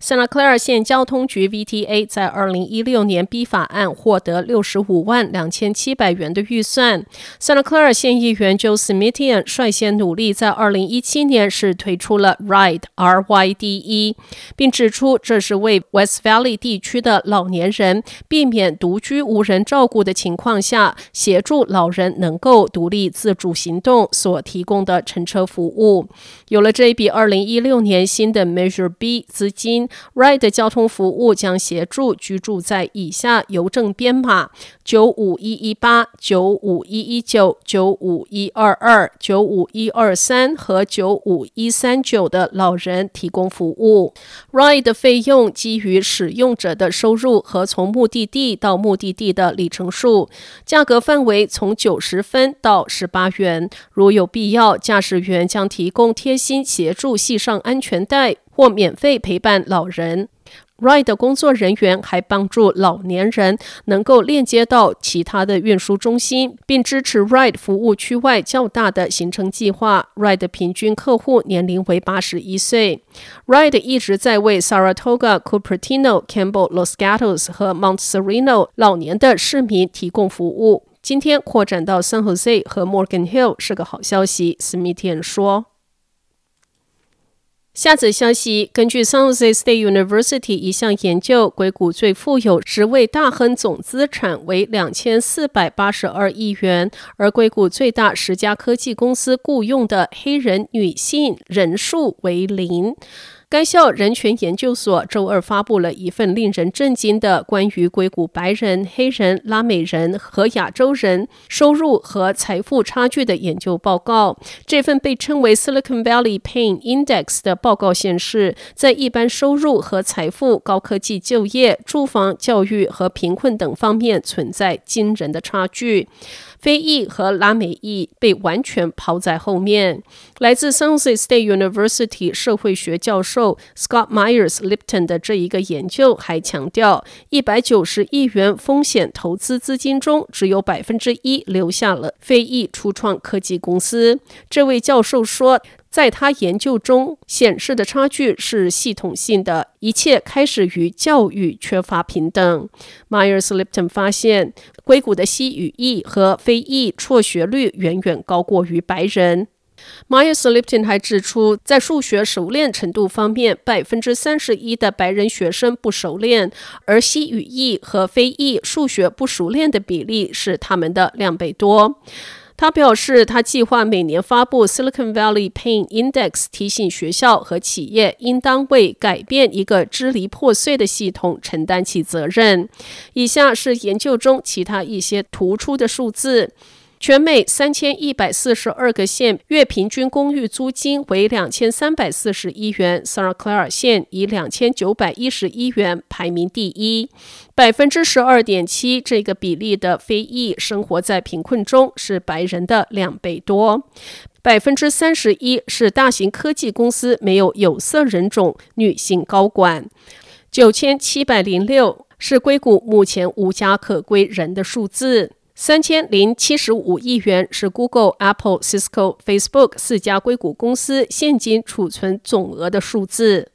Santa Clara 县交通局 VTA 在二零一六年 B 法案获得六十五万两千七百元的预算。Santa Clara 县议员 Joe Smithian 率先努力，在二零一七年是推出了 Ride R Y D E，并指出这是为 West Valley 地区的老年人避免独居无人照顾的情况下，协助老人能够独立自主行动所提供的乘车服务。有了这一笔二零一六年新的 Measure B 资金。Ride 交通服务将协助居住在以下邮政编码：九五一一八、九五一一九、九五一二二、九五一二三和九五一三九的老人提供服务。Ride 费用基于使用者的收入和从目的地到目的地的里程数，价格范围从九十分到十八元。如有必要，驾驶员将提供贴心协助系上安全带。或免费陪伴老人 Ride 的工作人员还帮助老年人能够链接到其他的运输中心，并支持 Ride 服务区外较大的行程计划。Ride 的平均客户年龄为八十一岁。Ride 一直在为 Saratoga、Cupertino、Campbell、Los Gatos 和 Mount Sereno 老年的市民提供服务。今天扩展到 San Jose 和 Morgan Hill 是个好消息，Smithian 说。下则消息，根据 San Jose State University 一项研究，硅谷最富有十位大亨总资产为两千四百八十二亿元，而硅谷最大十家科技公司雇佣的黑人女性人数为零。该校人权研究所周二发布了一份令人震惊的关于硅谷白人、黑人、拉美人和亚洲人收入和财富差距的研究报告。这份被称为 Silicon Valley Pain Index 的报告显示，在一般收入和财富、高科技就业、住房、教育和贫困等方面存在惊人的差距。非裔和拉美裔被完全抛在后面。来自 San Jose State University 社会学教授 Scott Myers Lipton 的这一个研究还强调，一百九十亿元风险投资资金中，只有百分之一留下了非裔初创科技公司。这位教授说。在他研究中显示的差距是系统性的，一切开始于教育缺乏平等。Myers-Lipton 发现，硅谷的西语裔和非裔辍学率远远高过于白人。Myers-Lipton 还指出，在数学熟练程度方面，百分之三十一的白人学生不熟练，而西语裔和非裔数学不熟练的比例是他们的两倍多。他表示，他计划每年发布 Silicon Valley Pain Index，提醒学校和企业应当为改变一个支离破碎的系统承担起责任。以下是研究中其他一些突出的数字。全美三千一百四十二个县月平均公寓租金为两千三百四十一元，Santa Clara 县以两千九百一十一元排名第一。百分之十二点七这个比例的非裔生活在贫困中，是白人的两倍多。百分之三十一是大型科技公司没有有色人种女性高管。九千七百零六是硅谷目前无家可归人的数字。三千零七十五亿元是 Google、Apple、Cisco、Facebook 四家硅谷公司现金储存总额的数字。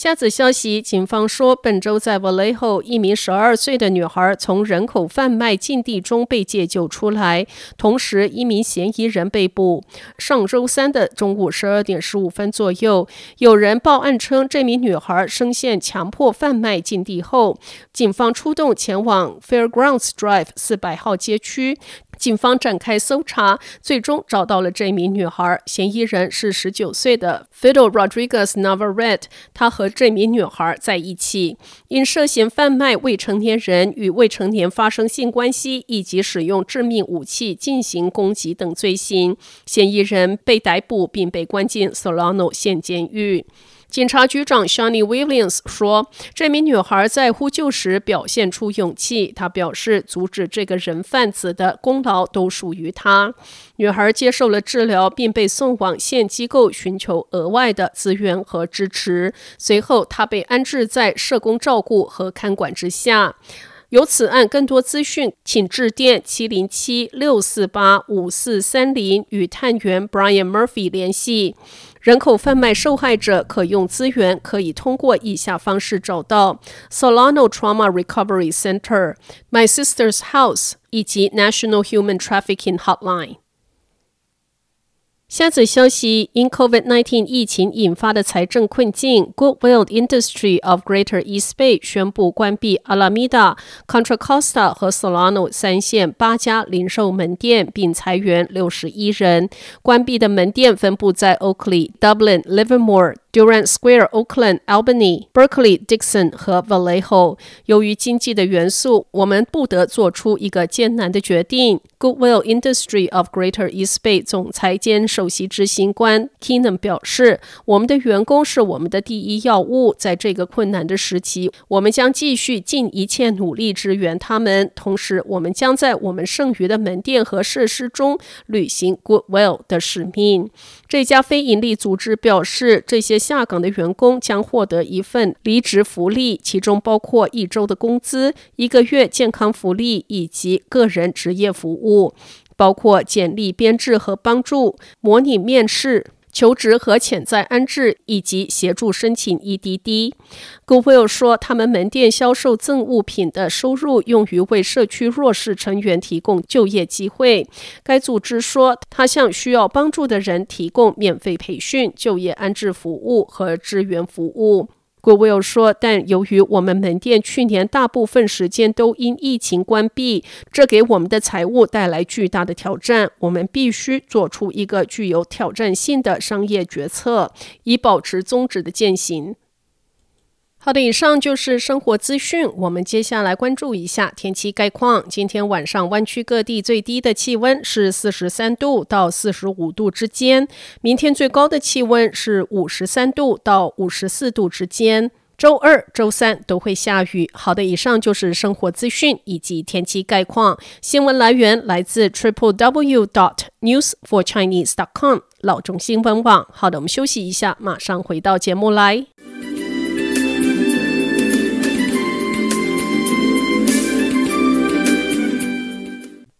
下则消息，警方说，本周在瓦雷后一名十二岁的女孩从人口贩卖禁地中被解救出来，同时一名嫌疑人被捕。上周三的中午十二点十五分左右，有人报案称这名女孩深陷强迫贩卖禁地后，警方出动前往 Fairgrounds Drive 四百号街区。警方展开搜查，最终找到了这名女孩。嫌疑人是十九岁的 Fiddle Rodriguez Navarrete，他和这名女孩在一起，因涉嫌贩卖未成年人与未成年发生性关系以及使用致命武器进行攻击等罪行，嫌疑人被逮捕并被关进 Solano 县监狱。警察局长 Shani Williams 说：“这名女孩在呼救时表现出勇气。她表示，阻止这个人贩子的功劳都属于她。女孩接受了治疗，并被送往县机构寻求额外的资源和支持。随后，她被安置在社工照顾和看管之下。”有此案更多资讯，请致电七零七六四八五四三零与探员 Brian Murphy 联系。人口贩卖受害者可用资源可以通过以下方式找到：Solano Trauma Recovery Center、My Sister's House 以及 National Human Trafficking Hotline。下则消息，因 COVID-19 疫情引发的财政困境，Goodwill Industry of Greater East Bay 宣布关闭 Alameda、Contra Costa 和 Solano 三线八家零售门店，并裁员六十一人。关闭的门店分布在 Oakley、Dublin、Livermore。Durant Square、Oakland、Albany、Berkeley、Dixon 和 Vallejo。由于经济的元素，我们不得做出一个艰难的决定。Goodwill Industry of Greater East Bay 总裁兼首首席执行官 k i n a n 表示：“我们的员工是我们的第一要务，在这个困难的时期，我们将继续尽一切努力支援他们。同时，我们将在我们剩余的门店和设施中履行 Goodwill 的使命。”这家非营利组织表示，这些下岗的员工将获得一份离职福利，其中包括一周的工资、一个月健康福利以及个人职业服务，包括简历编制和帮助、模拟面试。求职和潜在安置，以及协助申请 EDD。Goodwill 说，他们门店销售赠物品的收入用于为社区弱势成员提供就业机会。该组织说，他向需要帮助的人提供免费培训、就业安置服务和支援服务。Goodwill 说，但由于我们门店去年大部分时间都因疫情关闭，这给我们的财务带来巨大的挑战。我们必须做出一个具有挑战性的商业决策，以保持宗旨的践行。好的，以上就是生活资讯。我们接下来关注一下天气概况。今天晚上湾区各地最低的气温是四十三度到四十五度之间，明天最高的气温是五十三度到五十四度之间。周二、周三都会下雨。好的，以上就是生活资讯以及天气概况。新闻来源来自 triple w dot news for chinese dot com 老中新闻网。好的，我们休息一下，马上回到节目来。